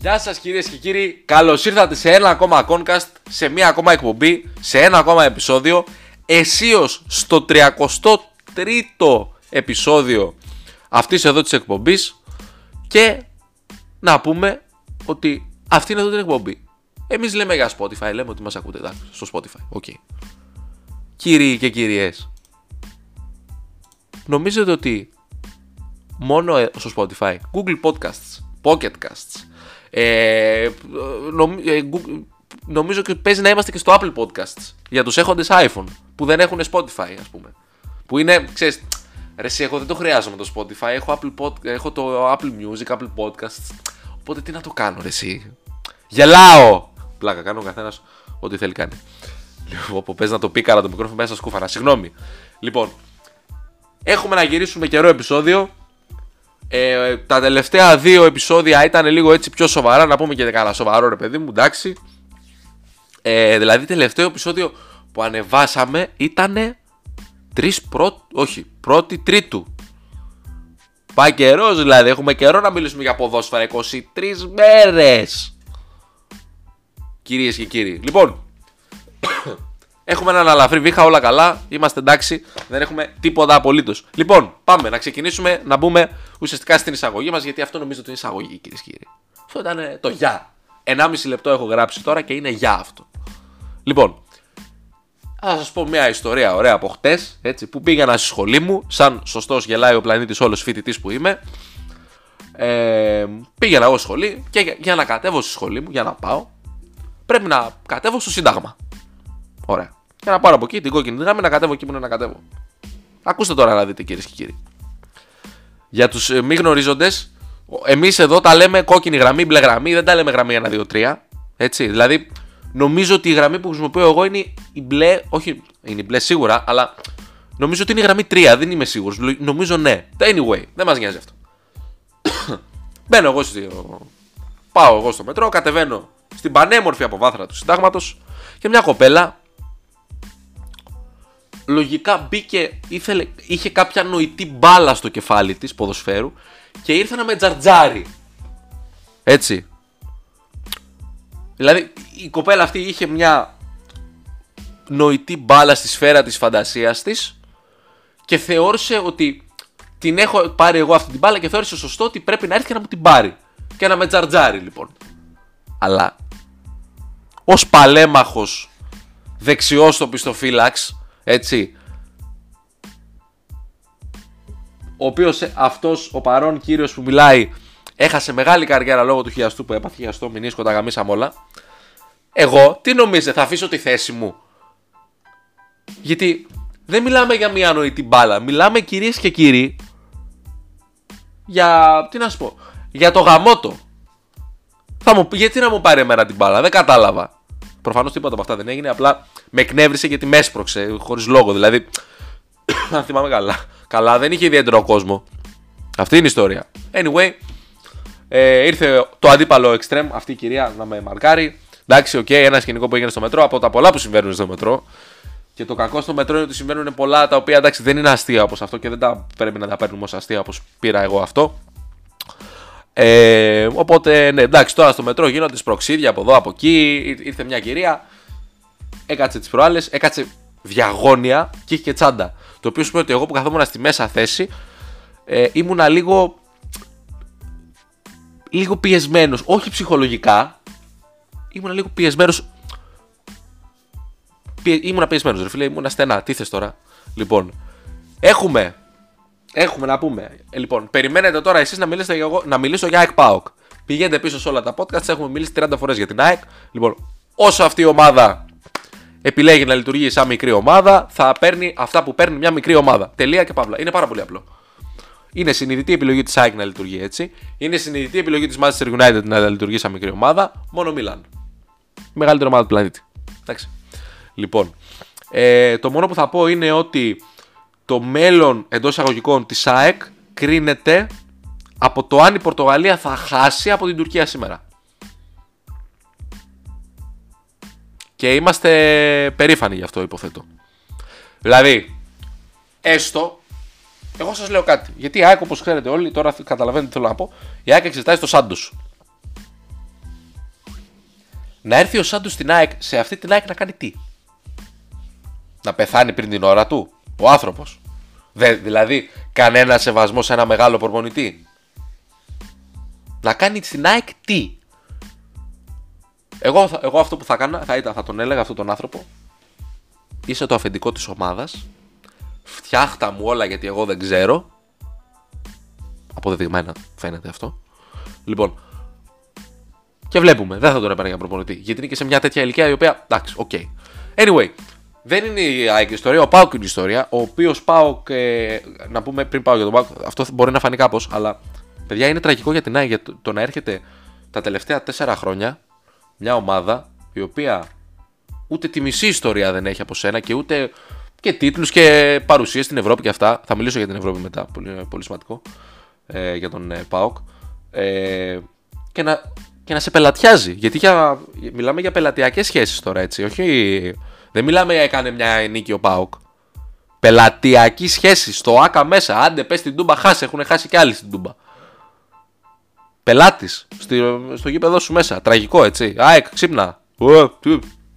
Γεια σας κυρίες και κύριοι, καλώς ήρθατε σε ένα ακόμα ΚωνCast, σε μία ακόμα εκπομπή, σε ένα ακόμα επεισόδιο. Εσείω στο 33ο επεισόδιο αυτής εδώ της εκπομπής. Και να πούμε ότι αυτή είναι εδώ την εκπομπή. Εμείς λέμε για Spotify, λέμε ότι μας ακούτε εντάξει, στο Spotify. OK. Okay. Κύριοι και κυρίες, νομίζετε ότι μόνο ε, στο Spotify, Google Podcasts, Pocket Casts, ε, νομ, ε, νομίζω ότι παίζει να είμαστε και στο Apple Podcasts για τους έχοντες iPhone που δεν έχουν Spotify ας πούμε. Που είναι, ξέρεις, ρε εσύ, εγώ δεν το χρειάζομαι το Spotify, έχω, Apple Pod, έχω το Apple Music, Apple Podcasts, οπότε τι να το κάνω ρε εσύ. Γελάω! Πλάκα κάνω ο καθένας ό,τι θέλει κάνει. Λοιπόν, πες να το πει καλά το μικρόφωνο μέσα στα σκούφαρα, συγγνώμη. Λοιπόν, έχουμε να γυρίσουμε καιρό επεισόδιο, ε, τα τελευταία δύο επεισόδια ήταν λίγο έτσι πιο σοβαρά, να πούμε και καλά σοβαρό ρε παιδί μου, εντάξει. Ε, δηλαδή τελευταίο επεισόδιο που ανεβάσαμε ήταν 3 πρώτη, όχι, πρώτη τρίτου. Πάει καιρός δηλαδή, έχουμε καιρό να μιλήσουμε για ποδόσφαιρα, 23 μέρες. Κυρίες και κύριοι. Λοιπόν, Έχουμε έναν αλαφρύ βήχα, όλα καλά. Είμαστε εντάξει, δεν έχουμε τίποτα απολύτως. Λοιπόν, πάμε να ξεκινήσουμε να μπούμε ουσιαστικά στην εισαγωγή μας, γιατί αυτό νομίζω ότι είναι εισαγωγή, κυρίες και κύριοι. Αυτό ήταν το γεια. 1,5 λεπτό έχω γράψει τώρα και είναι γεια αυτό. Λοιπόν, θα σας πω μια ιστορία ωραία από χτες, που πήγαινα στη σχολή μου, σαν σωστός γελάει ο πλανήτης όλος φοιτητής που είμαι. Ε, πήγαινα εγώ στη σχολή και για, για να κατέβω στη σχολή μου, για να πάω, πρέπει να κατέβω στο Σύνταγμα. Ωραία και να πάρω από εκεί την κόκκινη γραμμή να κατέβω εκεί που είναι να κατέβω. Ακούστε τώρα να δείτε κυρίες και κύριοι. Για τους ε, μη γνωρίζοντες, εμείς εδώ τα λέμε κόκκινη γραμμή, μπλε γραμμή, δεν τα λέμε γραμμή 1, 2, 3. Έτσι, δηλαδή νομίζω ότι η γραμμή που χρησιμοποιώ εγώ είναι η μπλε, όχι είναι η μπλε σίγουρα, αλλά νομίζω ότι είναι η γραμμή 3, δεν είμαι σίγουρος. Νομίζω ναι. Anyway, δεν μας νοιάζει αυτό. Μπαίνω εγώ στο. Πάω εγώ στο μετρό, κατεβαίνω στην πανέμορφη αποβάθρα του συντάγματος και μια κοπέλα λογικά μπήκε, ήθελε, είχε κάποια νοητή μπάλα στο κεφάλι της ποδοσφαίρου και ήρθε να με τζαρτζάρει. Έτσι. Δηλαδή η κοπέλα αυτή είχε μια νοητή μπάλα στη σφαίρα της φαντασίας της και θεώρησε ότι την έχω πάρει εγώ αυτή την μπάλα και θεώρησε σωστό ότι πρέπει να έρθει και να μου την πάρει και να με τζαρτζάρει λοιπόν. Αλλά ως παλέμαχος δεξιός στο πιστοφύλαξ έτσι. Ο οποίος αυτός ο παρόν κύριος που μιλάει έχασε μεγάλη καριέρα λόγω του χιαστού που έπαθε χιαστό, μηνίσκο, τα γαμίσαμε όλα. Εγώ τι νομίζετε, θα αφήσω τη θέση μου; Γιατί δεν μιλάμε για μια νοητή μπάλα. Μιλάμε κυρίες και κύριοι για. Τι να σου πω. Για το γαμότο. Θα μου, γιατί να μου πάρει εμένα την μπάλα, δεν κατάλαβα. Προφανώς τίποτα από αυτά δεν έγινε. Απλά με εκνεύρισε γιατί με έσπρωξε χωρίς λόγο. Δηλαδή, αν θυμάμαι καλά. Καλά, δεν είχε ιδιαίτερο κόσμο. Αυτή είναι η ιστορία. Anyway, ε, ήρθε το αντίπαλο extreme, αυτή η κυρία να με μαρκάρει. Εντάξει, OK, okay, ένα σκηνικό που έγινε στο μετρό από τα πολλά που συμβαίνουν στο μετρό. Και το κακό στο μετρό είναι ότι συμβαίνουν πολλά τα οποία εντάξει δεν είναι αστεία όπως αυτό και δεν τα πρέπει να τα παίρνουμε ως αστεία όπως πήρα εγώ αυτό. Ε, οπότε, ναι, εντάξει, τώρα στο μετρό γίνονται σπρωξίδια από εδώ, από εκεί. Ήρθε μια κυρία, έκατσε τις προάλλες, έκατσε διαγώνια και είχε και τσάντα. Το οποίο σημαίνει ότι εγώ που καθόμουν στη μέσα θέση ε, ήμουνα λίγο. λίγο πιεσμένος. Όχι ψυχολογικά. Ήμουνα λίγο πιεσμένος. Πιε, ήμουνα πιεσμένος, ρε φίλε, ήμουνα στενά. Τι θες τώρα; Λοιπόν, έχουμε Έχουμε να πούμε. Ε, λοιπόν, περιμένετε τώρα εσείς να, μιλήσετε για, να μιλήσω για ΑΕΚ ΠΑΟΚ. Πηγαίνετε πίσω σε όλα τα podcast. Έχουμε μιλήσει 30 φορές για την ΑΕΚ. Λοιπόν, όσο αυτή η ομάδα επιλέγει να λειτουργεί σαν μικρή ομάδα, θα παίρνει αυτά που παίρνει μια μικρή ομάδα. Τελεία και παύλα. Είναι πάρα πολύ απλό. Είναι συνειδητή επιλογή της ΑΕΚ να λειτουργεί έτσι. Είναι συνειδητή επιλογή της Manchester United να λειτουργεί σαν μικρή ομάδα. Μόνο Μιλάν. μεγαλύτερη ομάδα του πλανήτη. Εντάξει. Λοιπόν, ε, το μόνο που θα πω είναι ότι το μέλλον εντός εισαγωγικών της ΑΕΚ κρίνεται από το αν η Πορτογαλία θα χάσει από την Τουρκία σήμερα. Και είμαστε περήφανοι γι' αυτό υποθέτω. Δηλαδή, έστω, εγώ σας λέω κάτι. Γιατί η ΑΕΚ όπως ξέρετε όλοι, τώρα καταλαβαίνετε τι θέλω να πω, η ΑΕΚ εξετάζει το Σάντος. να έρθει ο Σάντου στην ΑΕΚ, σε αυτή την ΑΕΚ να κάνει τι; Να πεθάνει πριν την ώρα του, ο άνθρωπος. Δηλαδή, κανένα σεβασμό σε ένα μεγάλο προπονητή. Να κάνει στην ΑΕΚ τι; Εγώ, εγώ αυτό που θα έκανα θα ήταν, θα τον έλεγα αυτόν τον άνθρωπο. Είσαι το αφεντικό της ομάδας. Φτιάξ' τα μου όλα γιατί εγώ δεν ξέρω. Αποδεδειγμένα φαίνεται αυτό. Λοιπόν, και βλέπουμε. Δεν θα τον έπαιρνε για προπονητή. Γιατί είναι και σε μια τέτοια ηλικία η οποία. Εντάξει, OK. Okay. Anyway, δεν είναι η ΑΕΚ ιστορία. Ο ΠΑΟΚ είναι η ιστορία. Ο οποίος ΠΑΟΚ. Ε, να πούμε πριν πάω για τον ΠΑΟΚ. Αυτό μπορεί να φανεί κάπως. Αλλά παιδιά είναι τραγικό για την ΑΕΚ. Για το, το να έρχεται τα τελευταία τέσσερα χρόνια μια ομάδα η οποία ούτε τη μισή ιστορία δεν έχει από σένα και ούτε και τίτλους και παρουσίες στην Ευρώπη και αυτά. Θα μιλήσω για την Ευρώπη μετά, πολύ, πολύ σημαντικό ε, για τον ε, ΠΑΟΚ. Ε, και, να, και να σε πελατιάζει. Γιατί για, μιλάμε για πελατειακές σχέσεις τώρα έτσι. Όχι, δεν μιλάμε για έκανε μια νίκη ο ΠΑΟΚ. Πελατειακή σχέση στο ΆΚΑ μέσα. Άντε πες την Τούμπα χάσει, έχουν χάσει κι άλλοι στην Τούμπα. Πελάτης στο γήπεδο σου μέσα. Τραγικό έτσι. ΑΕΚ, ξύπνα.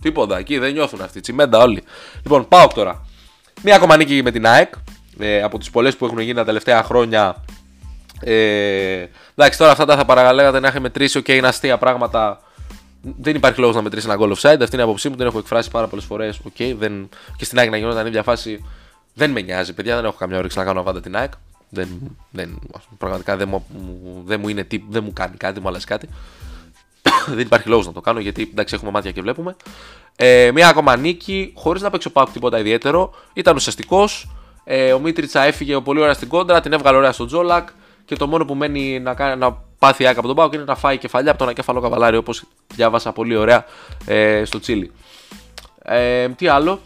τίποτα εκεί δεν νιώθουν αυτοί. Τσιμέντα όλοι. Λοιπόν, πάω τώρα. Μία ακόμα νίκη με την ΑΕΚ. Ε, από τις πολλές που έχουν γίνει τα τελευταία χρόνια. Ε, εντάξει, τώρα αυτά τα θα παραγαλέγατε να έχει μετρήσει. OK, okay, είναι αστεία πράγματα. Δεν υπάρχει λόγος να μετρήσει ένα goal offside. Αυτή είναι η άποψή μου. Την έχω εκφράσει πάρα πολλές φορές. Okay, δεν... Και στην ΑΕΚ να γινόταν η ίδια φάση. Δεν με νοιάζει, παιδιά. Δεν έχω καμιά όρεξη να κάνω αβάντα την ΑΕΚ. Δεν, δεν, πραγματικά δεν μου, δεν μου, είναι, δεν μου κάνει κάτι, μου αλλάζει κάτι. δεν υπάρχει λόγος να το κάνω γιατί εντάξει έχουμε μάτια και βλέπουμε. Ε, μια ακόμα νίκη, χωρίς να παίξω πάω τίποτα ιδιαίτερο. Ήταν ουσιαστικός. Ε, ο Μίτριτσα έφυγε πολύ ωραία στην κόντρα, την έβγαλε ωραία στο Τζόλακ. Και το μόνο που μένει να, κάνει, να πάθει άκρα από τον Πάοκ είναι να φάει κεφαλιά από τον ακέφαλο καβαλάρι όπως διάβασα πολύ ωραία ε, στο Τσίλι. Ε, τι άλλο,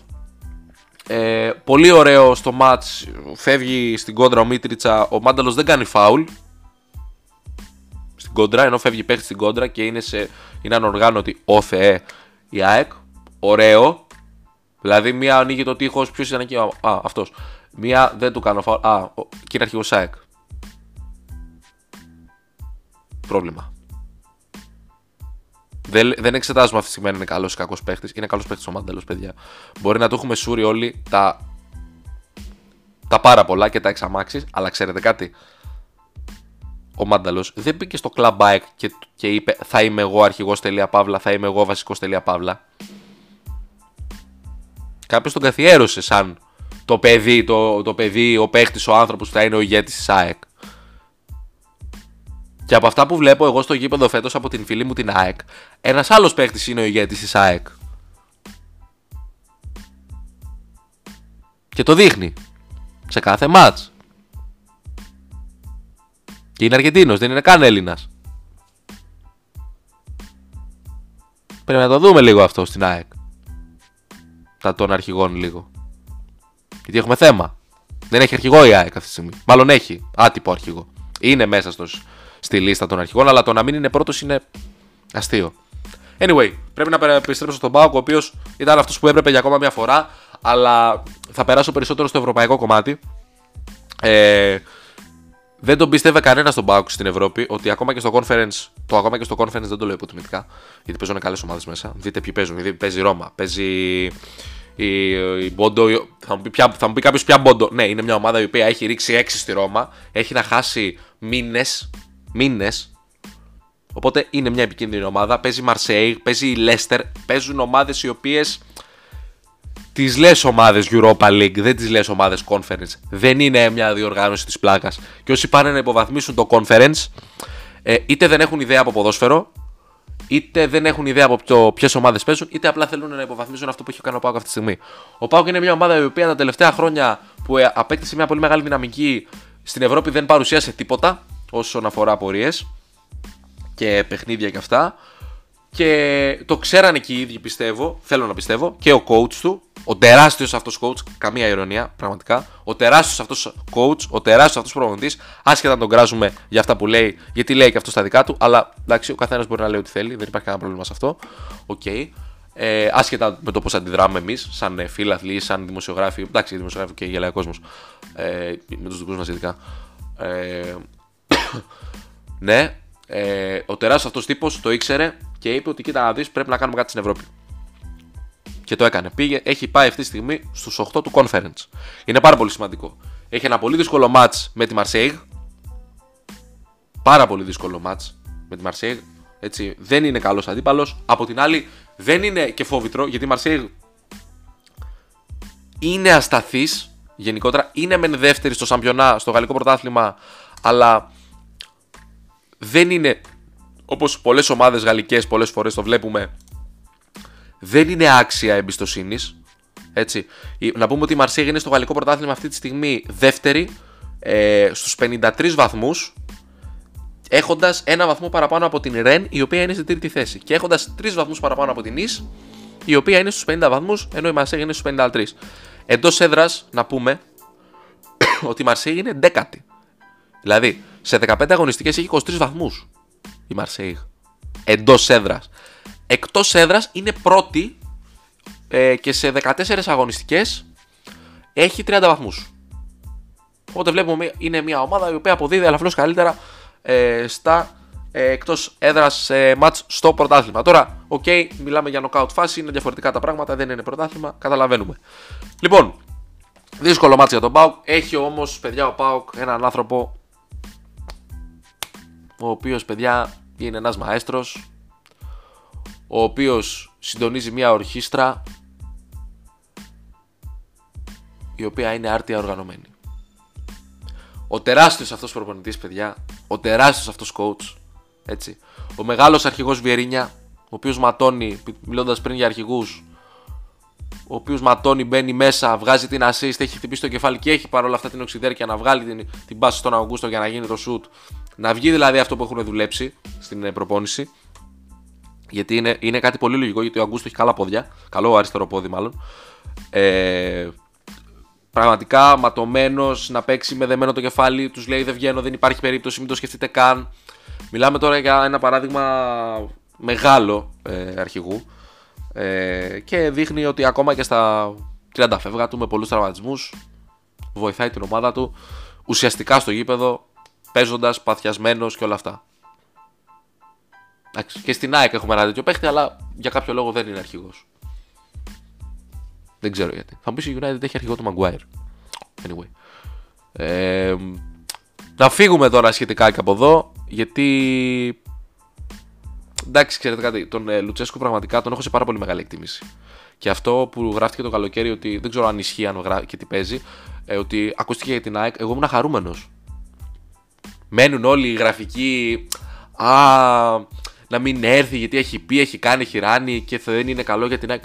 ε, πολύ ωραίο στο match. Φεύγει στην κόντρα ο Μίτριτσα. Ο Μάνταλος δεν κάνει φάουλ. Στην κόντρα, ενώ φεύγει παίχτη στην κόντρα και είναι, σε, είναι ανοργάνωτη ο Θεέ η ΑΕΚ. Ωραίο. Δηλαδή, μία ανοίγει το τείχος. Ποιος ήταν εκεί, Α, αυτός. Μία δεν του κάνω φάουλ. Α, και είναι αρχηγός ΑΕΚ. Πρόβλημα. Δεν, δεν εξετάζουμε αυτή τη στιγμή αν είναι καλός ή κακός παίχτης. Είναι καλός παίχτης ο Μάνταλο, παιδιά. Μπορεί να το έχουμε σούρει όλοι τα, τα πάρα πολλά και τα εξαμάξεις, αλλά ξέρετε κάτι. Ο Μάνταλος δεν μπήκε στο club bike και, και είπε Θα είμαι εγώ αρχηγός τελεία παύλα, θα είμαι εγώ βασικός τελεία παύλα. Κάποιος τον καθιέρωσε σαν το παιδί, το, το παιδί, ο παίχτης, ο άνθρωπος που θα είναι ο ηγέτης της ΑΕΚ. Και από αυτά που βλέπω εγώ στο γήπεδο φέτος από την φίλη μου την ΑΕΚ, ένας άλλος παίχτη είναι ο ηγέτης της ΑΕΚ. Και το δείχνει. Σε κάθε μάτς. Και είναι Αργεντίνος, δεν είναι καν Έλληνας. Πρέπει να το δούμε λίγο αυτό στην ΑΕΚ. Τα των αρχηγών λίγο. Γιατί έχουμε θέμα. Δεν έχει αρχηγό η ΑΕΚ αυτή τη στιγμή. Μάλλον έχει. Άτυπο αρχηγό. Είναι μέσα στο, στη λίστα των αρχηγών, αλλά το να μην είναι πρώτος είναι αστείο. Anyway, πρέπει να επιστρέψω στον Πάοκ, ο οποίος ήταν αυτός που έπρεπε για ακόμα μια φορά, αλλά θα περάσω περισσότερο στο ευρωπαϊκό κομμάτι. Ε, δεν τον πίστευε κανένα στον Πάοκ στην Ευρώπη ότι ακόμα και στο conference, το ακόμα και στο conference δεν το λέω υποτιμητικά, γιατί παίζουν καλές ομάδες μέσα. Δείτε ποιοι παίζουν. Δηλαδή παίζει η Ρώμα, παίζει η, η Μπόντο. Θα μου πει, πει κάποιος πια Μπόντο. Ναι, είναι μια ομάδα η οποία έχει ρίξει 6 στη Ρώμα, έχει να χάσει μήνες μήνες. Οπότε είναι μια επικίνδυνη ομάδα. Παίζει η Marseille, παίζει η Leicester. Παίζουν ομάδες οι οποίες τις λες ομάδες Europa League, δεν τις λες ομάδες Conference. Δεν είναι μια διοργάνωση της πλάκας. Και όσοι πάνε να υποβαθμίσουν το Conference, ε, είτε δεν έχουν ιδέα από ποδόσφαιρο, είτε δεν έχουν ιδέα από ποιες ομάδες παίζουν, είτε απλά θέλουν να υποβαθμίσουν αυτό που έχει κάνει ο Πάουκ αυτή τη στιγμή. Ο Πάουκ είναι μια ομάδα η οποία τα τελευταία χρόνια που ε, απέκτησε μια πολύ μεγάλη δυναμική στην Ευρώπη δεν παρουσίασε τίποτα όσον αφορά απορίες και παιχνίδια και αυτά. Και το ξέρανε και οι ίδιοι πιστεύω, θέλω να πιστεύω, και ο coach του, ο τεράστιος αυτός coach, καμία ηρωνία πραγματικά, ο τεράστιος αυτός coach, ο τεράστιος αυτός προπονητής, άσχετα να τον κράζουμε για αυτά που λέει, γιατί λέει και αυτό στα δικά του, αλλά εντάξει, ο καθένας μπορεί να λέει ό,τι θέλει, δεν υπάρχει κανένα πρόβλημα σε αυτό. OK. Okay. Ε, άσχετα με το πώς αντιδράμε εμείς, σαν φίλαθλοι, σαν δημοσιογράφοι, εντάξει, δημοσιογράφοι και γελάει ο κόσμος, ε, με τους δικούς μας ειδικά. Ε, ναι, ε, ο τεράστιος αυτός τύπος το ήξερε και είπε ότι κοίτα να δεις, πρέπει να κάνουμε κάτι στην Ευρώπη. Και το έκανε. Πήγε, έχει πάει αυτή τη στιγμή στους 8 του conference. Είναι πάρα πολύ σημαντικό. Έχει ένα πολύ δύσκολο match με τη Marseille. Πάρα πολύ δύσκολο match με τη Marseille. Έτσι, δεν είναι καλός αντίπαλος. Από την άλλη, δεν είναι και φόβητρο γιατί η Marseille είναι ασταθής γενικότερα. Είναι μεν δεύτερη στο Σαμπιονά, στο γαλλικό πρωτάθλημα, αλλά δεν είναι όπως πολλές ομάδες γαλλικές πολλές φορές το βλέπουμε δεν είναι άξια εμπιστοσύνης. Έτσι. Να πούμε ότι η Μαρσίγη είναι στο γαλλικό πρωτάθλημα αυτή τη στιγμή δεύτερη ε, στους 53 βαθμούς έχοντας ένα βαθμό παραπάνω από την Ρεν η οποία είναι στην τρίτη θέση και έχοντας 3 βαθμούς παραπάνω από την Ις η οποία είναι στους 50 βαθμούς ενώ η Μαρσίγη είναι στους 53. Εντός έδρας να πούμε ότι η Μαρσίγη είναι δέκατη. Δηλαδή σε 15 αγωνιστικές έχει 23 βαθμούς η Μαρσέιγ. Εντός έδρας. Εκτός έδρας είναι πρώτη ε, και σε 14 αγωνιστικές έχει 30 βαθμούς. Οπότε βλέπουμε είναι μια ομάδα η οποία αποδίδει ελαφρώς καλύτερα ε, στα ε, εκτός έδρας ε, ματς στο πρωτάθλημα. Τώρα, OK, okay, μιλάμε για νοκάουτ φάση, είναι διαφορετικά τα πράγματα, δεν είναι πρωτάθλημα, καταλαβαίνουμε. Λοιπόν, δύσκολο ματς για τον ΠΑΟΚ. Έχει όμως, παιδιά, ο ΠΑΟΚ έναν άνθρωπο ο οποίος παιδιά είναι ένας μαέστρος, ο οποίος συντονίζει μια ορχήστρα η οποία είναι άρτια οργανωμένη. Ο τεράστιος αυτός προπονητής παιδιά, ο τεράστιος αυτός coach, έτσι, ο μεγάλος αρχηγός Βιερίνια, ο οποίος ματώνει, μιλώντας πριν για αρχηγούς, ο οποίος ματώνει, μπαίνει μέσα, βγάζει την assist, έχει χτυπήσει το κεφάλι και έχει παρόλα αυτά την οξυδέρκεια να βγάλει την, την πάση στον Αγκούστο για να γίνει το shoot. Να βγει δηλαδή αυτό που έχουν δουλέψει στην ε, προπόνηση. Γιατί είναι, είναι κάτι πολύ λογικό, γιατί ο Αγκούστο έχει καλά πόδια. Καλό αριστερό πόδι, μάλλον. Ε, πραγματικά ματωμένος να παίξει με δεμένο το κεφάλι. Τους λέει δεν βγαίνω, δεν υπάρχει περίπτωση, μην το σκεφτείτε καν. Μιλάμε τώρα για ένα παράδειγμα μεγάλο ε, αρχηγού. Ε, και δείχνει ότι ακόμα και στα 30 φεύγα του με πολλούς τραυματισμούς βοηθάει την ομάδα του ουσιαστικά στο γήπεδο παίζοντας, παθιασμένος και όλα αυτά. Και στην ΑΕΚ έχουμε ένα τέτοιο παίχτη, αλλά για κάποιο λόγο δεν είναι αρχηγός. Δεν ξέρω γιατί. Θα μου πεις η United έχει αρχηγό του Maguire. Anyway. Ε, να φύγουμε τώρα σχετικά και από εδώ, γιατί εντάξει, ξέρετε κάτι, τον ε, Λουτσέσκου πραγματικά τον έχω σε πάρα πολύ μεγάλη εκτίμηση. Και αυτό που γράφτηκε το καλοκαίρι, ότι δεν ξέρω αν ισχύει αν γρά... και τι παίζει, ε, ότι ακούστηκε για την ΑΕΚ, εγώ ήμουν χαρούμενος. Μένουν όλοι οι γραφικοί. Α, να μην έρθει γιατί έχει πει, έχει κάνει, έχει ράνει και δεν είναι καλό για την ΑΕΚ.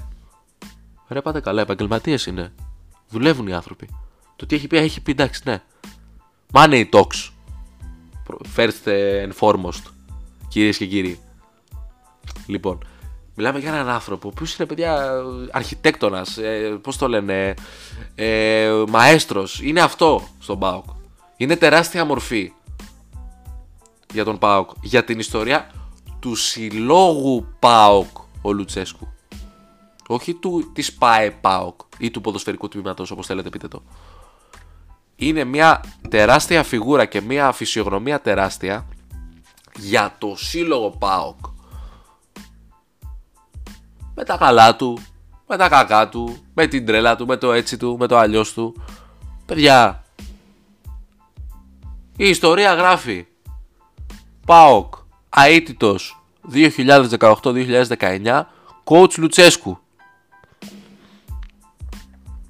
Ρε πάτε καλά, επαγγελματίες είναι. Δουλεύουν οι άνθρωποι. Το τι έχει πει, έχει πει, εντάξει, ναι. Money talks. First and foremost, κυρίες και κύριοι. Λοιπόν, μιλάμε για έναν άνθρωπο που είναι παιδιά αρχιτέκτονας, ε, πώς το λένε, ε, μαέστρος. Είναι αυτό στον Πάοκ. Είναι τεράστια μορφή για τον Πάοκ. Για την ιστορία του συλλόγου Πάοκ ο Λουτσέσκου. Όχι του, της ΠΑΕ ΠΑΟΚ ή του ποδοσφαιρικού τμήματος όπως θέλετε πείτε το. Είναι μια τεράστια φιγούρα και μια φυσιογνωμία τεράστια για το σύλλογο ΠΑΟΚ με τα καλά του, με τα κακά του, με την τρέλα του, με το έτσι του, με το αλλιώς του. Παιδιά, η ιστορία γράφει ΠΑΟΚ αίτητος 2018-2019 coach Λουτσέσκου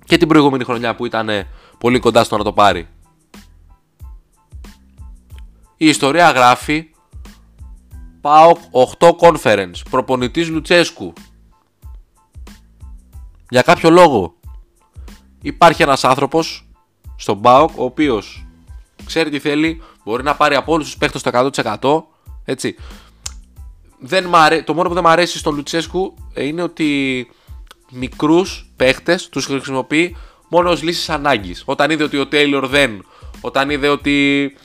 και την προηγούμενη χρονιά που ήταν πολύ κοντά στο να το πάρει. Η ιστορία γράφει ΠΑΟΚ 8 conference προπονητής Λουτσέσκου για κάποιο λόγο υπάρχει ένας άνθρωπος στον ΠΑΟΚ ο οποίος ξέρει τι θέλει, μπορεί να πάρει από όλους τους παίχτες το 100% έτσι. Δεν Το μόνο που δεν μου αρέσει στον Λουτσέσκου ε, είναι ότι μικρούς παίχτες τους χρησιμοποιεί μόνο ως λύσεις ανάγκης. Όταν είδε ότι ο Τέιλορ δεν, όταν είδε ότι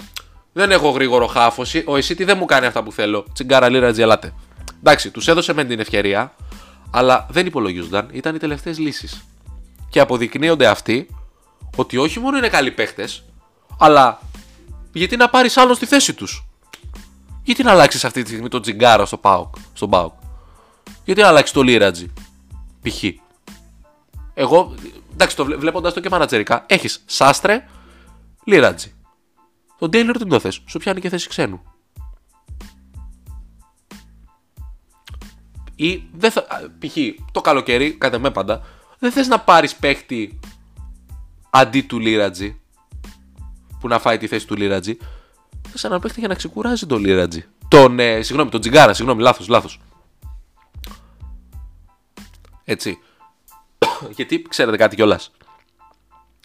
δεν έχω γρήγορο χάφος, ο Εσίτη δεν μου κάνει αυτά που θέλω. Τσιγκάρα λίρα τζελάτε. Εντάξει, τους έδωσε με την ευκαιρία, αλλά δεν υπολογίζονταν, ήταν οι τελευταίες λύσεις. Και αποδεικνύονται αυτοί ότι όχι μόνο είναι καλοί παίχτες, αλλά γιατί να πάρεις άλλον στη θέση τους; Γιατί να αλλάξεις αυτή τη στιγμή τον τζιγκάρο στο ΠΑΟΚ, στον ΠΑΟΚ; Γιατί να αλλάξεις το Λίρατζι. Π.χ. Εγώ, εντάξει, το βλέποντας το και μανατζερικά, έχεις Σάστρε, Λίρατζι. Τον Τέιλορ δεν το θες. Σου πιάνει και θέση ξένου. Ή δεν θα. Π.χ. το καλοκαίρι, κατά με πάντα, δεν θες να πάρεις παίχτη αντί του Λίρατζι που να φάει τη θέση του Λίρατζι. Θε ένα παίχτη για να ξεκουράζει τον Λίρατζι. Τον, ε, συγγνώμη, τον Τζιγκάρα, συγγνώμη, λάθος, λάθος. Έτσι. Γιατί ξέρετε κάτι κιόλας.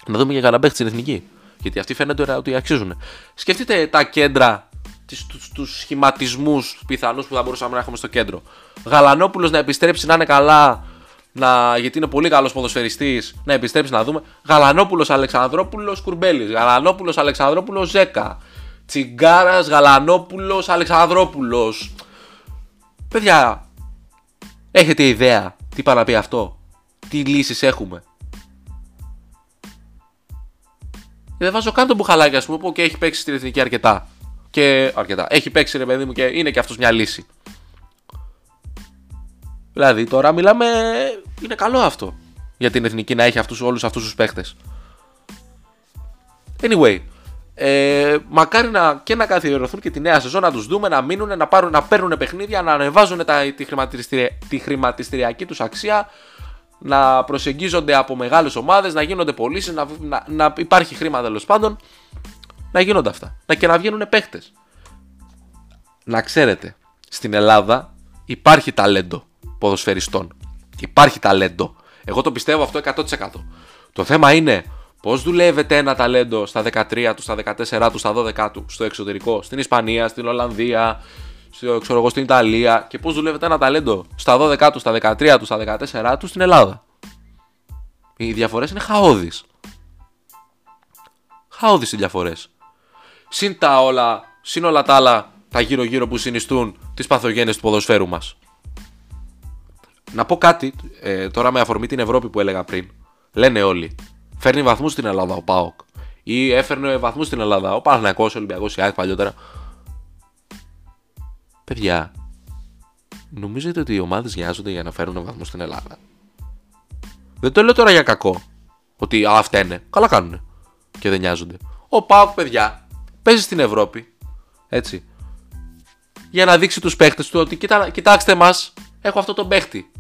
Να δούμε για κανένα παίχτη στην εθνική. Γιατί αυτοί φαίνεται ότι αξίζουν. Σκεφτείτε τα κέντρα, τους σχηματισμούς πιθανούς που θα μπορούσαμε να έχουμε στο κέντρο. Γαλανόπουλος να επιστρέψει να είναι καλά, να, γιατί είναι πολύ καλός ποδοσφαιριστής, να επιστρέψει να δούμε. Γαλανόπουλος Αλεξανδρόπουλος Κουρμπέλης. Γαλανόπουλος Αλεξανδρόπουλος Ζέκα. Τσιγκάρας Γαλανόπουλος Αλεξανδρόπουλος. Παιδιά, έχετε ιδέα τι πάει να πει αυτό, τι λύσεις έχουμε; δεν βάζω καν τον μπουχαλάκι, ας πούμε, που και έχει παίξει στην εθνική αρκετά. Και αρκετά. Έχει παίξει ρε παιδί μου και είναι και αυτός μια λύση. Δηλαδή τώρα μιλάμε. Είναι καλό αυτό για την εθνική να έχει αυτούς, όλους αυτούς τους παίχτες. Anyway, ε, μακάρι να, και να καθιερωθούν και τη νέα σεζόν να τους δούμε, να μείνουν, να, πάρουν, να παίρνουν παιχνίδια, να ανεβάζουν τα, τη, χρηματιστηρια, τη χρηματιστηριακή τους αξία, να προσεγγίζονται από μεγάλες ομάδες, να γίνονται πωλήσεις, να, να, να υπάρχει χρήμα τέλος πάντων, να γίνονται αυτά. Να και να βγαίνουν παίχτες. Να ξέρετε, στην Ελλάδα υπάρχει ταλέντο ποδοσφαιριστών. Υπάρχει ταλέντο. Εγώ το πιστεύω αυτό 100%. Το θέμα είναι πώς δουλεύεται ένα ταλέντο στα 13 του, στα 14 του, στα 12 του στο εξωτερικό, στην Ισπανία, στην Ολλανδία, στο, ξέρω εγώ, στην Ιταλία και πώς δουλεύεται ένα ταλέντο στα 12 του, στα 13 του, στα 14 του στην Ελλάδα. Οι διαφορές είναι χαόδει. Χαόδει οι διαφορές. Συν τα όλα, συν όλα τα άλλα τα γύρω-γύρω που συνιστούν τις παθογένειες του ποδοσφαίρου μας. Να πω κάτι ε, τώρα με αφορμή την Ευρώπη που έλεγα πριν. Λένε όλοι. Φέρνει βαθμούς στην Ελλάδα ο Πάοκ. Ή έφερνε βαθμούς στην Ελλάδα ο Παναγιακό, ο Ολυμπιακός, η ΑΕΚ παλιότερα. Παιδιά, νομίζετε ότι οι ομάδες νοιάζονται για να φέρουν βαθμούς στην Ελλάδα; Δεν το λέω τώρα για κακό. Ότι α, αυτά είναι. Καλά κάνουν. Και δεν νοιάζονται. Ο Πάοκ, παιδιά, παίζει στην Ευρώπη. Έτσι. Για να δείξει τους παίχτες του ότι κοιτάξτε μας, έχω αυτό το παίχτη.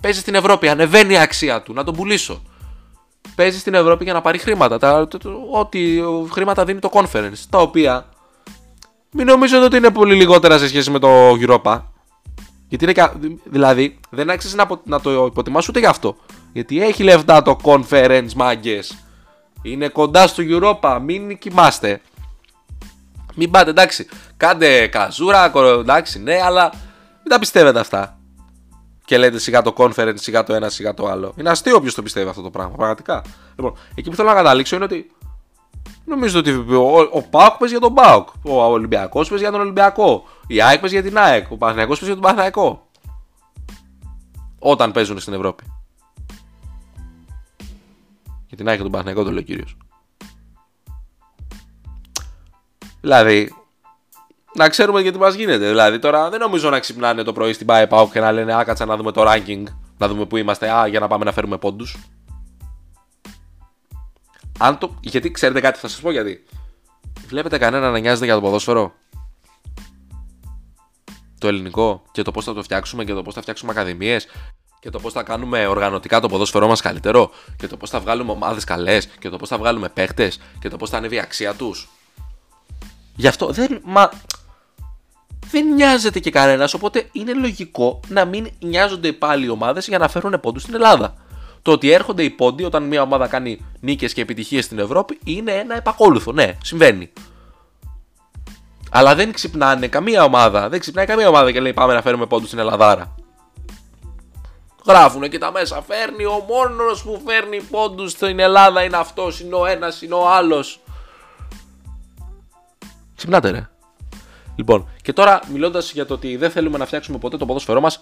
Παίζει στην Ευρώπη, ανεβαίνει η αξία του, να τον πουλήσω. Παίζει στην Ευρώπη για να πάρει χρήματα. Τα, ό,τι χρήματα δίνει το conference. Τα οποία μην νομίζετε ότι είναι πολύ λιγότερα σε σχέση με το Europa. Γιατί είναι, δηλαδή δεν άξιζε να, να το υποτιμάσω ούτε γι' αυτό. Γιατί έχει λεφτά το conference μάγκες. Είναι κοντά στο Europa. Μην κοιμάστε. Μην πάτε εντάξει. Κάντε καζούρα, εντάξει, ναι, αλλά μην τα πιστεύετε αυτά και λέτε σιγά το conference, σιγά το ένα, σιγά το άλλο. Είναι αστείο όποιος το πιστεύει αυτό το πράγμα, πραγματικά. Λοιπόν, εκεί που θέλω να καταλήξω είναι ότι νομίζω ότι ο, ο Πάοκ παίζει για τον Πάοκ. Ο Ολυμπιακός παίζει για τον Ολυμπιακό. Η ΑΕΚ παίζει για την ΑΕΚ. Ο Παναγιακό παίζει για τον Παναγιακό. Όταν παίζουν στην Ευρώπη. Για την ΑΕΚ και τον Παναγιακό το λέει ο κύριος. Δηλαδή, να ξέρουμε γιατί μας γίνεται. Δηλαδή τώρα δεν νομίζω να ξυπνάνε το πρωί στην Πάε και να λένε Άκατσα να δούμε το ranking, να δούμε πού είμαστε, Α, για να πάμε να φέρουμε πόντους. Αν το... Γιατί ξέρετε κάτι, θα σας πω γιατί. Βλέπετε κανένα να νοιάζεται για το ποδόσφαιρο; Το ελληνικό και το πώς θα το φτιάξουμε και το πώς θα φτιάξουμε ακαδημίες και το πώς θα κάνουμε οργανωτικά το ποδόσφαιρό μας καλύτερο και το πώς θα βγάλουμε ομάδες καλές και το πώς θα βγάλουμε παίχτε και το πώς θα ανέβει η αξία τους. Γι' αυτό δεν. Μα δεν νοιάζεται και κανένας, οπότε είναι λογικό να μην νοιάζονται πάλι οι ομάδες για να φέρουν πόντους στην Ελλάδα. Το ότι έρχονται οι πόντοι όταν μια ομάδα κάνει νίκες και επιτυχίες στην Ευρώπη είναι ένα επακόλουθο. Ναι, συμβαίνει. Αλλά δεν ξυπνάνε καμία ομάδα. Δεν ξυπνάει καμία ομάδα και λέει πάμε να φέρουμε πόντους στην Ελλαδάρα. Γράφουν και τα μέσα. Φέρνει ο μόνος που φέρνει πόντους στην Ελλάδα είναι αυτός. Είναι ο ένας, είναι ο άλλος. Ξυπνάτε ρε. Λοιπόν, και τώρα μιλώντας για το ότι δεν θέλουμε να φτιάξουμε ποτέ το ποδόσφαιρό μας,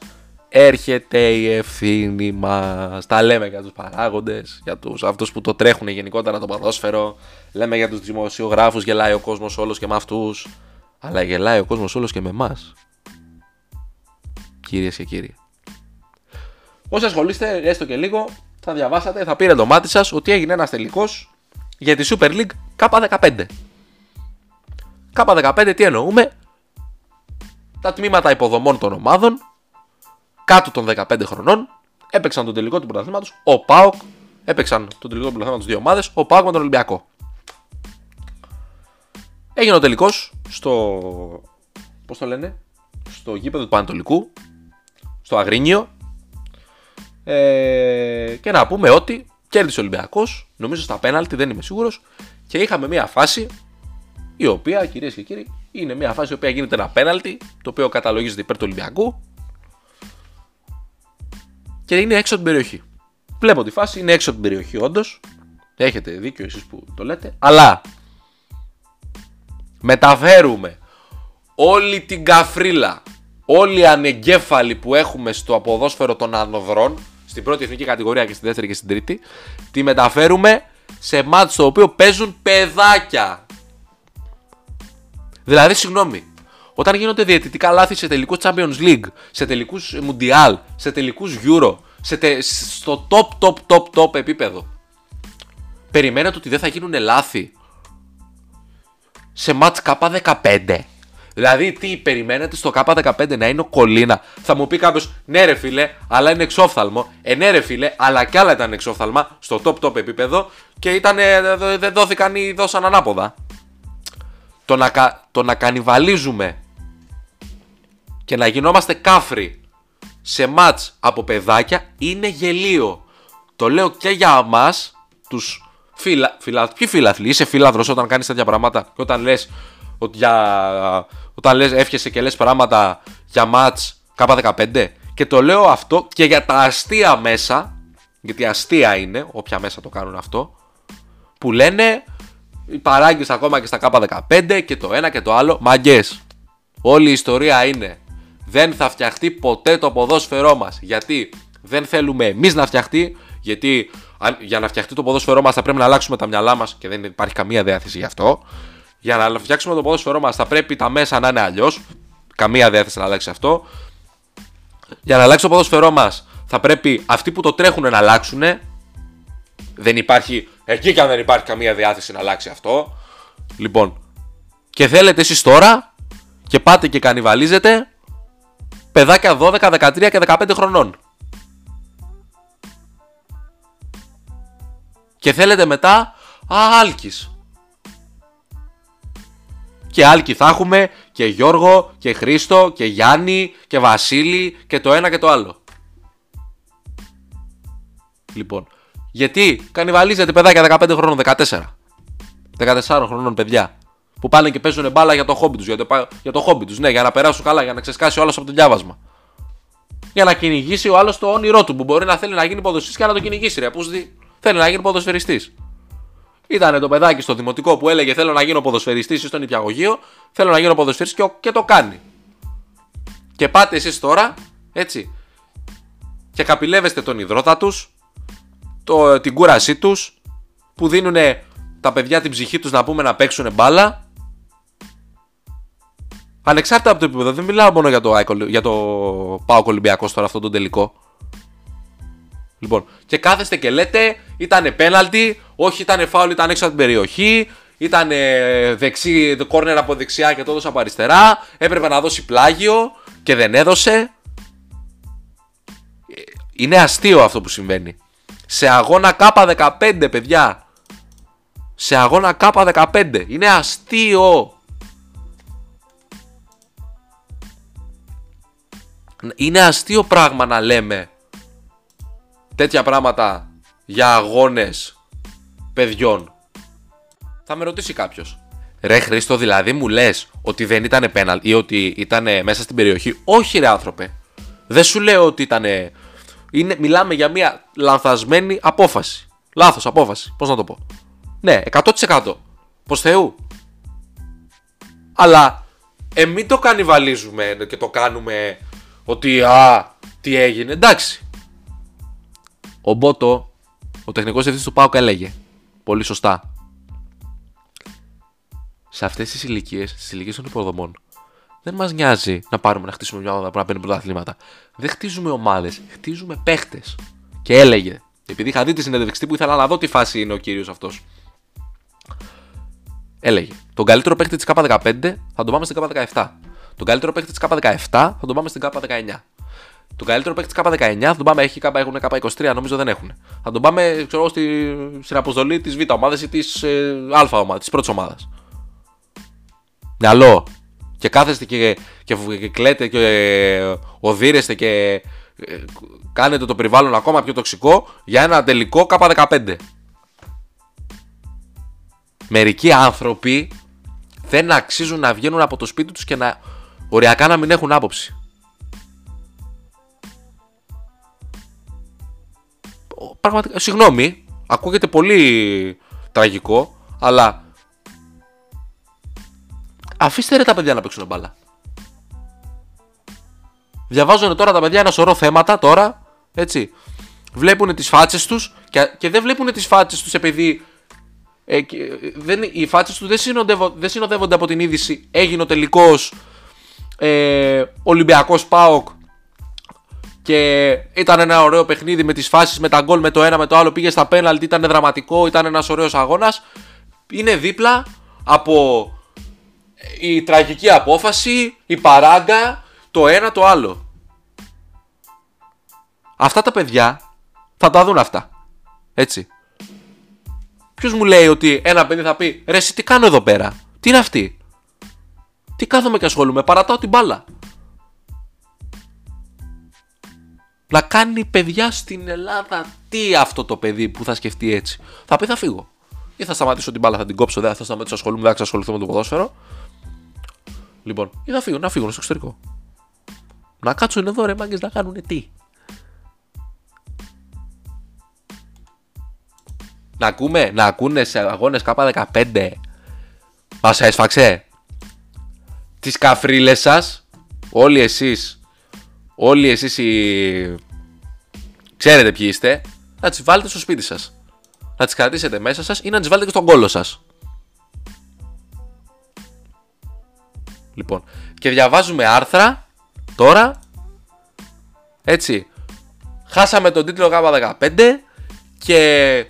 έρχεται η ευθύνη μας. Τα λέμε για τους παράγοντες, για τους αυτούς που το τρέχουν γενικότερα το ποδόσφαιρο. Λέμε για τους δημοσιογράφους, γελάει ο κόσμος όλος και με αυτούς. Αλλά γελάει ο κόσμος όλος και με εμάς. Κυρίες και κύριοι. Όσοι ασχολείστε έστω και λίγο, θα διαβάσατε, θα πήρε το μάτι σας ότι έγινε ένας τελικός για τη Super League K15. K15 τι εννοούμε, τα τμήματα υποδομών των ομάδων κάτω των 15 χρονών έπαιξαν τον τελικό του πρωταθλήματος. Ο Πάοκ έπαιξαν τον τελικό του πρωταθλήματος δύο ομάδες. Ο Πάοκ με τον Ολυμπιακό. Έγινε ο τελικός στο. Πώς το λένε, στο γήπεδο του Πανατολικού, στο Αγρίνιο. Ε, και να πούμε ότι κέρδισε ο Ολυμπιακός, νομίζω στα πέναλτι, δεν είμαι σίγουρος. Και είχαμε μια φάση η οποία, κυρίες και κύριοι, είναι μια φάση η οποία γίνεται ένα πέναλτι, το οποίο καταλογίζεται υπέρ του Ολυμπιακού και είναι έξω από την περιοχή. Βλέπω τη φάση, είναι έξω από την περιοχή, όντως. Έχετε δίκιο εσείς που το λέτε. Αλλά μεταφέρουμε όλη την καφρίλα, όλη η ανεγκέφαλη που έχουμε στο αποδόσφαιρο των ανοδρών, στην πρώτη εθνική κατηγορία και στη δεύτερη και στην τρίτη, τη μεταφέρουμε σε μάτς το οποίο παίζουν παιδάκια. Δηλαδή, συγγνώμη, όταν γίνονται διαιτητικά λάθη σε τελικούς Champions League, σε τελικούς Mundial, σε τελικούς Euro, σε τε, στο top, top, top, top επίπεδο, περιμένετε ότι δεν θα γίνουν λάθη σε μάτς K15. Δηλαδή, τι περιμένετε στο K15 να είναι ο Κολίνα; Θα μου πει κάποιος, ναι, ρε φίλε, αλλά είναι εξόφθαλμο. Ε, ναι, ρε φίλε, αλλά κι άλλα ήταν εξόφθαλμα στο top top επίπεδο και ήταν, δεν δόθηκαν ή δώσαν ανάποδα. Το να, το να κανιβαλίζουμε και να γινόμαστε κάφροι σε μάτς από παιδάκια είναι γελίο. Το λέω και για μας, τους φίλα, φίλα, ποιοι φίλαθλοι, είσαι φίλαθρος όταν κάνεις τέτοια πράγματα και όταν λες, ότι για, όταν λες εύχεσαι και λες πράγματα για μάτς K15 και το λέω αυτό και για τα αστεία μέσα, γιατί αστεία είναι, όποια μέσα το κάνουν αυτό, που λένε οι παράγκες ακόμα και στα K15 και το ένα και το άλλο, μαγκές. Όλη η ιστορία είναι δεν θα φτιαχτεί ποτέ το ποδόσφαιρό μας. Γιατί δεν θέλουμε εμείς να φτιαχτεί, γιατί για να φτιαχτεί το ποδόσφαιρό μας θα πρέπει να αλλάξουμε τα μυαλά μας και δεν υπάρχει καμία διάθεση γι' αυτό. Για να φτιάξουμε το ποδόσφαιρό μας θα πρέπει τα μέσα να είναι αλλιώς. Καμία διάθεση να αλλάξει αυτό. Για να αλλάξει το ποδόσφαιρό μας θα πρέπει αυτοί που το τρέχουν να αλλάξουν. Δεν υπάρχει, εκεί και αν δεν υπάρχει καμία διάθεση να αλλάξει αυτό. Λοιπόν, και θέλετε εσείς τώρα και πάτε και κανιβαλίζετε παιδάκια 12, 13 και 15 χρονών. Και θέλετε μετά, α, Άλκης. Και Άλκη θα έχουμε και Γιώργο και Χρήστο και Γιάννη και Βασίλη και το ένα και το άλλο. Λοιπόν, γιατί κανιβαλίζετε παιδάκια 15 χρόνων, 14. 14 χρόνων παιδιά που πάνε και παίζουν μπάλα για το χόμπι τους. Για το, για το χόμπι τους, ναι, για να περάσουν καλά, για να ξεσκάσει ο άλλος από το διάβασμα. Για να κυνηγήσει ο άλλος το όνειρό του που μπορεί να θέλει να γίνει ποδοσφαιριστής και να το κυνηγήσει. Ρε, δει, θέλει να γίνει ποδοσφαιριστής. Ήταν το παιδάκι στο δημοτικό που έλεγε Θέλω να γίνω ποδοσφαιριστής ή στον υπηαγωγείο. Θέλω να γίνω ποδοσφαιριστής και, και το κάνει. Και πάτε εσείς τώρα, έτσι, και καπηλεύεστε τον υδρότα του, την κούρασή τους, που δίνουν τα παιδιά την ψυχή τους να πούμε να παίξουν μπάλα Ανεξάρτητα από το επίπεδο, δεν μιλάω μόνο για το, για το Πάο Ολυμπιακός τώρα αυτό το τελικό. Λοιπόν, και κάθεστε και λέτε, ήταν πέναλτι, όχι ήταν φάουλ, ήταν έξω από την περιοχή, ήταν δεξί, κόρνερ από δεξιά και το έδωσε από αριστερά, έπρεπε να δώσει πλάγιο και δεν έδωσε. Είναι αστείο αυτό που συμβαίνει. Σε αγώνα K15, παιδιά. Σε αγώνα K15. Είναι αστείο. Είναι αστείο πράγμα να λέμε τέτοια πράγματα για αγώνες παιδιών. Θα με ρωτήσει κάποιος. Ρε Χρήστο, δηλαδή μου λες ότι δεν ήταν πέναλ ή ότι ήταν μέσα στην περιοχή; Όχι ρε άνθρωπε. Δεν σου λέω ότι ήταν... Είναι, μιλάμε για μια λανθασμένη απόφαση. Λάθος απόφαση. Πώς να το πω. Ναι, 100%. Πως Θεού. Αλλά ε, μην το κανιβαλίζουμε και το κάνουμε ότι α, τι έγινε. Εντάξει. Ο Μπότο, ο τεχνικός διευθυντής του Πάουκ έλεγε. Πολύ σωστά. Σε αυτές τις ηλικίες, στις ηλικίες των υποδομών, Δεν μας νοιάζει να πάρουμε να χτίσουμε μια ομάδα που να παίρνει πρωταθλήματα. Δεν χτίζουμε ομάδες, χτίζουμε παίχτες. Και έλεγε, επειδή είχα δει τη συνέντευξη που ήθελα να δω τι φάση είναι ο κύριος αυτός. Έλεγε, τον καλύτερο παίχτη της K15 θα τον πάμε στην K17. Τον καλύτερο παίχτη της K17 θα τον πάμε στην K19. Τον καλύτερο παίκτη της K19 θα τον πάμε, έχει K, έχουν K23, νομίζω δεν έχουν. Θα τον πάμε ξέρω, στη, στην αποστολή της Β ομάδας ή της ε, Α ομάδας, της πρώτης ομάδας. Μυαλό. Και κάθεστε και, και, και κλαίτε και ε, οδύρεστε και ε, κάνετε το περιβάλλον ακόμα πιο τοξικό για ένα τελικό K15. Μερικοί άνθρωποι δεν αξίζουν να βγαίνουν από το σπίτι τους και να οριακά να μην έχουν άποψη. πραγματικά, συγγνώμη, ακούγεται πολύ τραγικό, αλλά αφήστε ρε τα παιδιά να παίξουν μπάλα. Διαβάζουν τώρα τα παιδιά ένα σωρό θέματα τώρα, έτσι. Βλέπουν τις φάτσες τους και, και δεν βλέπουν τις φάτσες τους επειδή ε, δεν, οι φάτσες τους δεν, δεν συνοδεύονται από την είδηση έγινε ο τελικός ε, Ολυμπιακός ΠΑΟΚ και ήταν ένα ωραίο παιχνίδι με τις φάσεις, με τα γκολ, με το ένα, με το άλλο. Πήγε στα πέναλτι, ήταν δραματικό, ήταν ένας ωραίος αγώνας. Είναι δίπλα από η τραγική απόφαση, η παράγκα, το ένα, το άλλο. Αυτά τα παιδιά θα τα δουν αυτά. Έτσι. Ποιος μου λέει ότι ένα παιδί θα πει Ρε, εσύ τι κάνω εδώ πέρα, τι είναι αυτή; Τι κάθομαι και ασχολούμαι, παρατάω την μπάλα. να κάνει παιδιά στην Ελλάδα. Τι αυτό το παιδί που θα σκεφτεί έτσι. Θα πει θα φύγω. Ή θα σταματήσω την μπάλα, θα την κόψω, δεν θα σταματήσω ασχολούμαι, δεν θα ασχοληθώ με το ποδόσφαιρο. Λοιπόν, ή θα φύγω, να φύγω στο εξωτερικό. Να κάτσουν εδώ ρε μάγκες να κάνουν τι. Να ακούμε, να ακούνε σε αγώνες K15. Μας έσφαξε. Τις καφρίλες σας, όλοι εσείς όλοι εσείς οι... ξέρετε ποιοι είστε, να τις βάλετε στο σπίτι σας. Να τις κρατήσετε μέσα σας ή να τις βάλετε και στον κόλο σας. Λοιπόν, και διαβάζουμε άρθρα τώρα, έτσι, χάσαμε τον τίτλο Γ15 και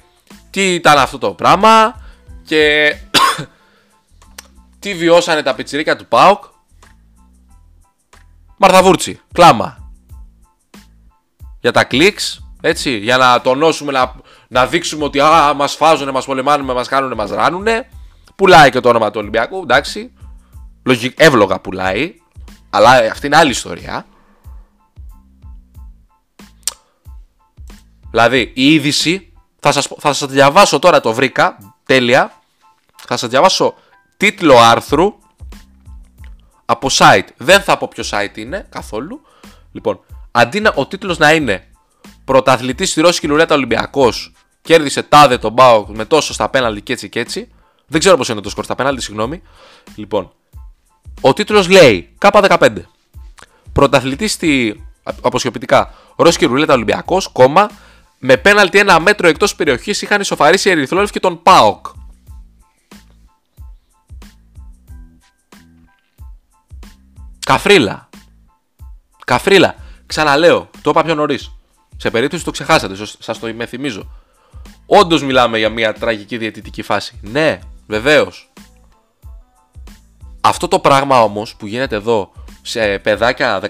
τι ήταν αυτό το πράγμα και τι βιώσανε τα πιτσιρίκια του ΠΑΟΚ Μαρθαβούρτσι, κλάμα. Για τα κλικς, έτσι, για να τονώσουμε, να, να δείξουμε ότι α, μας φάζουνε, μας πολεμάνουνε, μας κάνουνε, μας ράνουνε. Πουλάει και το όνομα του Ολυμπιακού, εντάξει. Λογικ, εύλογα πουλάει, αλλά αυτή είναι άλλη ιστορία. Δηλαδή, η είδηση, θα σας, θα σας διαβάσω τώρα, το βρήκα, τέλεια. Θα σας διαβάσω τίτλο άρθρου από site. Δεν θα πω ποιο site είναι καθόλου. Λοιπόν, αντί να, ο τίτλος να είναι Πρωταθλητής στη Ρώση Κιλουρέτα Ολυμπιακός, κέρδισε τάδε τον Μπάουκ με τόσο στα πέναλτι και έτσι και έτσι. Δεν ξέρω πώς είναι το σκορ στα πέναλτι, συγγνώμη. Λοιπόν, ο τίτλος λέει K15. Πρωταθλητής στη αποσιοποιητικά Ρώση Κιλουρέτα Ολυμπιακός, κόμμα με πέναλτι ένα μέτρο εκτός περιοχής είχαν ισοφαρίσει οι Ερυθρόλευκοι και τον Πάοκ. Καφρίλα. Καφρίλα. Ξαναλέω, το είπα πιο νωρίς. Σε περίπτωση το ξεχάσατε, σας το θυμίζω. Όντως μιλάμε για μια τραγική διαιτητική φάση. Ναι, βεβαίως. Αυτό το πράγμα όμως που γίνεται εδώ σε παιδάκια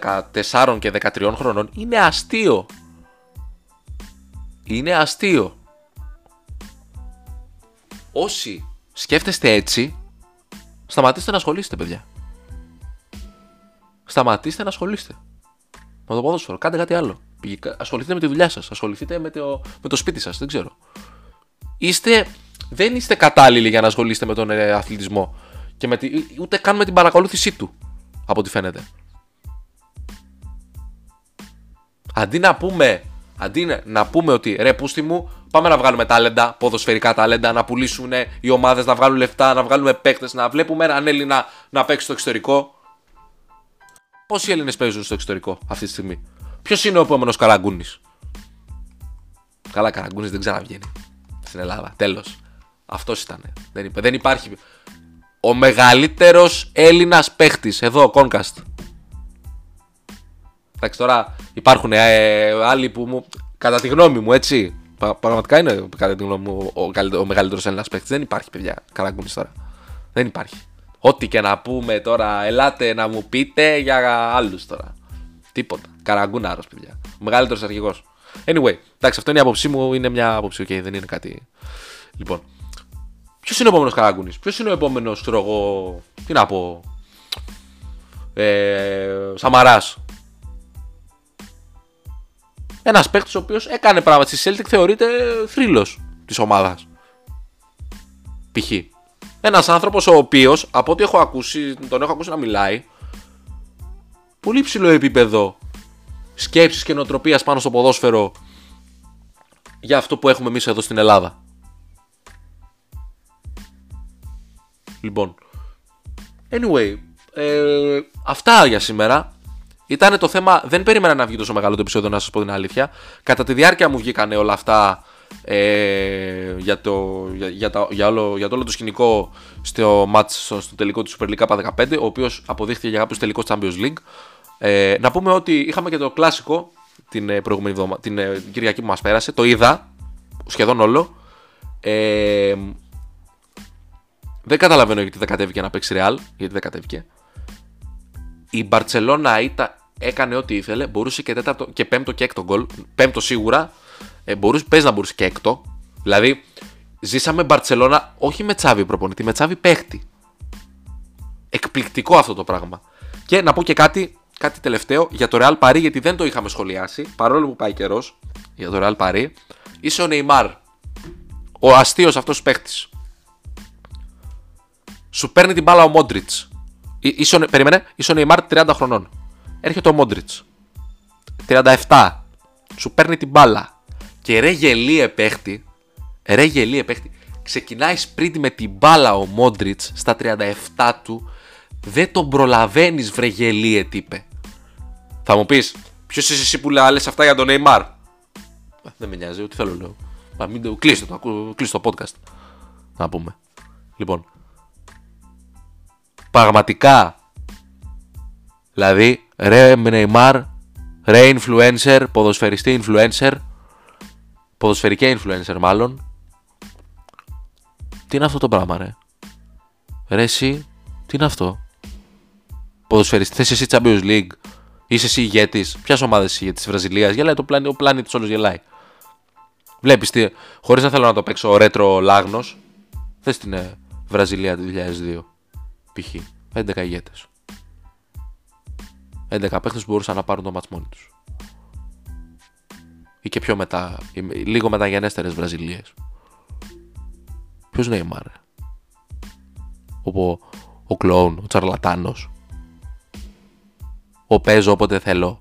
14 και 13 χρονών είναι αστείο. Είναι αστείο. Όσοι σκέφτεστε έτσι, σταματήστε να ασχολείστε, παιδιά. Σταματήστε να ασχολείστε με το ποδόσφαιρο. Κάντε κάτι άλλο. Ασχοληθείτε με τη δουλειά σας. Ασχοληθείτε με το, με το σπίτι σας. Δεν ξέρω. Είστε, δεν είστε κατάλληλοι για να ασχολείστε με τον ε, αθλητισμό. Και με τη, ούτε καν με την παρακολούθησή του. Από ό,τι φαίνεται. Αντί να πούμε, αντί να πούμε ότι ρε πούστη μου, πάμε να βγάλουμε τάλεντα, ποδοσφαιρικά τάλεντα, να πουλήσουν οι ομάδες, να βγάλουν λεφτά, να βγάλουμε παίκτες, να βλέπουμε έναν Έλληνα να παίξει στο εξωτερικό. Πόσοι Έλληνες παίζουν στο εξωτερικό αυτή τη στιγμή; Ποιος είναι ο επόμενος Καραγκούνης; Καλά, Καραγκούνης δεν ξαναβγαίνει στην Ελλάδα. Τέλος. Αυτός ήταν. Δεν, δεν υπάρχει. Ο μεγαλύτερος Έλληνας παίχτης. Εδώ, Κόνκαστ. Εντάξει, τώρα υπάρχουν ε, άλλοι που μου. Κατά τη γνώμη μου, έτσι. Πραγματικά είναι κατά τη γνώμη μου ο, ο μεγαλύτερος Έλληνας παίχτης. Δεν υπάρχει, παιδιά. Καραγκούνης τώρα. Δεν υπάρχει. Ό,τι και να πούμε τώρα, ελάτε να μου πείτε για άλλους τώρα. Τίποτα. Καραγκούναρος, παιδιά. Ο μεγαλύτερος αρχηγός. Anyway, εντάξει, αυτό είναι η άποψή μου. Είναι μια άποψη, okay, δεν είναι κάτι. Λοιπόν, ποιος είναι ο επόμενος Καραγκούνη, ποιος είναι ο επόμενος, ξέρω εγώ. Τι να πω. Ε, Σαμαράς. Ένας παίκτης ο οποίος έκανε πράγματα στη Celtic θεωρείται θρύλος της ομάδας. Π.χ. Ένας άνθρωπος ο οποίος, από ό,τι έχω ακούσει, τον έχω ακούσει να μιλάει, πολύ ψηλό επίπεδο σκέψης και νοοτροπίας πάνω στο ποδόσφαιρο για αυτό που έχουμε εμείς εδώ στην Ελλάδα. Λοιπόν. Anyway, ε, αυτά για σήμερα. Ήταν το θέμα. Δεν περίμενα να βγει τόσο μεγάλο το επεισόδιο, να σας πω την αλήθεια. Κατά τη διάρκεια μου βγήκαν όλα αυτά ε, για, το, για, για, τα, για, όλο, για το όλο το σκηνικό στο, match, στο, στο τελικό του Super League 15, ο οποίος αποδείχθηκε για κάποιο τελικό Champions League. Ε, να πούμε ότι είχαμε και το κλασικό την ε, προηγούμενη εβδομα, την ε, Κυριακή που μας πέρασε. Το είδα σχεδόν όλο. Ε, δεν καταλαβαίνω γιατί δεν κατέβηκε να παίξει Real. Γιατί δεν κατέβηκε. Η Μπαρσελόνα έκανε ό,τι ήθελε. Μπορούσε και, τέταρτο, και πέμπτο και έκτο γκολ. Πέμπτο σίγουρα. Ε, μπορούσε, πες να μπορούσε και έκτο. Δηλαδή, ζήσαμε Μπαρσελόνα όχι με τσάβι προπονητή, με τσάβι παίχτη. Εκπληκτικό αυτό το πράγμα. Και να πω και κάτι, κάτι τελευταίο για το Real Paris, γιατί δεν το είχαμε σχολιάσει, παρόλο που πάει καιρός για το Real Paris. Είσαι ο Neymar. Ο αστείος αυτός παίχτης. Σου παίρνει την μπάλα ο Μόντριτς. Περίμενε, είσαι ο Neymar 30 χρονών. Έρχεται ο Μόντριτς. 37. Σου παίρνει την μπάλα. Και ρε γελίε παίχτη. Ρε γελίε παίχτη. Ξεκινάει σπρίτι με την μπάλα ο Μόντριτς στα 37 του. Δεν τον προλαβαίνεις, βρε γελίε τύπε. Θα μου πεις, ποιος είσαι εσύ που λέει αυτά για τον Neymar. Δεν με νοιάζει, ό,τι θέλω λέω. Μα μην το κλείσω το, κλείσω το podcast. Να πούμε. Λοιπόν. Πραγματικά. Δηλαδή, ρε Neymar, ρε influencer, ποδοσφαιριστή influencer, ποδοσφαιρική influencer μάλλον. Τι είναι αυτό το πράγμα ρε; Ρε εσύ, τι είναι αυτό; Ποδοσφαιριστή, θες εσύ Champions League, είσαι εσύ ηγέτης, ποιας ομάδας είσαι ηγέτης της Βραζιλίας, γελάει το πλάνη, ο πλάνητης όλος γελάει. Βλέπεις τι, χωρίς να θέλω να το παίξω ρέτρο λάγνος, θες την ε, Βραζιλία του 2002, π.χ. 11 ηγέτες. 11 παίχτε που μπορούσαν να πάρουν το μάτς μόνοι τους. Ή και πιο μετά, λίγο μεταγενέστερε Βραζιλίες. Ποιος Νέιμαρ. Ο, ο κλόουν, ο τσαρλατάνος. Ο παίζω όποτε θέλω.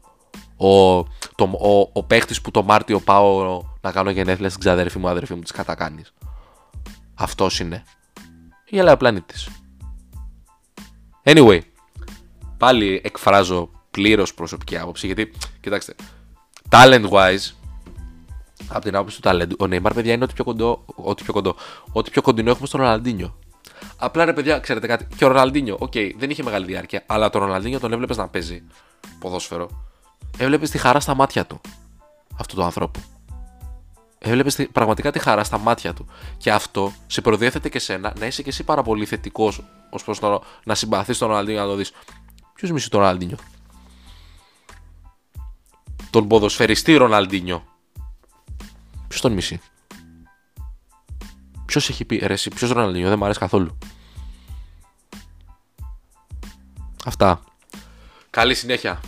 Ο, το, ο, ο παίχτης που το Μάρτιο πάω να κάνω γενέθλια στην ξαδέρφη μου, αδερφή μου, της κατακάνει. Αυτός είναι. Γελάει ο πλανήτης. Anyway, πάλι εκφράζω πλήρως προσωπική άποψη. Γιατί, κοιτάξτε, talent wise, από την άποψη του talent, ο Neymar, παιδιά, είναι ό,τι πιο κοντό, ό,τι πιο, κοντό, ό,τι πιο κοντινό έχουμε στον Ροναλντίνιο. Απλά ρε παιδιά, ξέρετε κάτι, και ο Ροναλντίνιο, OK, okay, δεν είχε μεγάλη διάρκεια, αλλά τον Ροναλντίνιο τον έβλεπες να παίζει ποδόσφαιρο. Έβλεπες τη χαρά στα μάτια του αυτού του ανθρώπου. Έβλεπες πραγματικά τη χαρά στα μάτια του. Και αυτό σε προδιέθετε και σένα να είσαι και εσύ πάρα πολύ θετικός ως προς το να συμπαθείς τον Ροναλντίνιο να το δεις. Ποιος μισεί τον Ροναλντίνιο; Τον ποδοσφαιριστή Ροναλντίνιο. Ποιος τον μισεί; Ποιος έχει πει, ρε, ποιος Ροναλντίνιο, δεν μου αρέσει καθόλου. Αυτά. Καλή συνέχεια.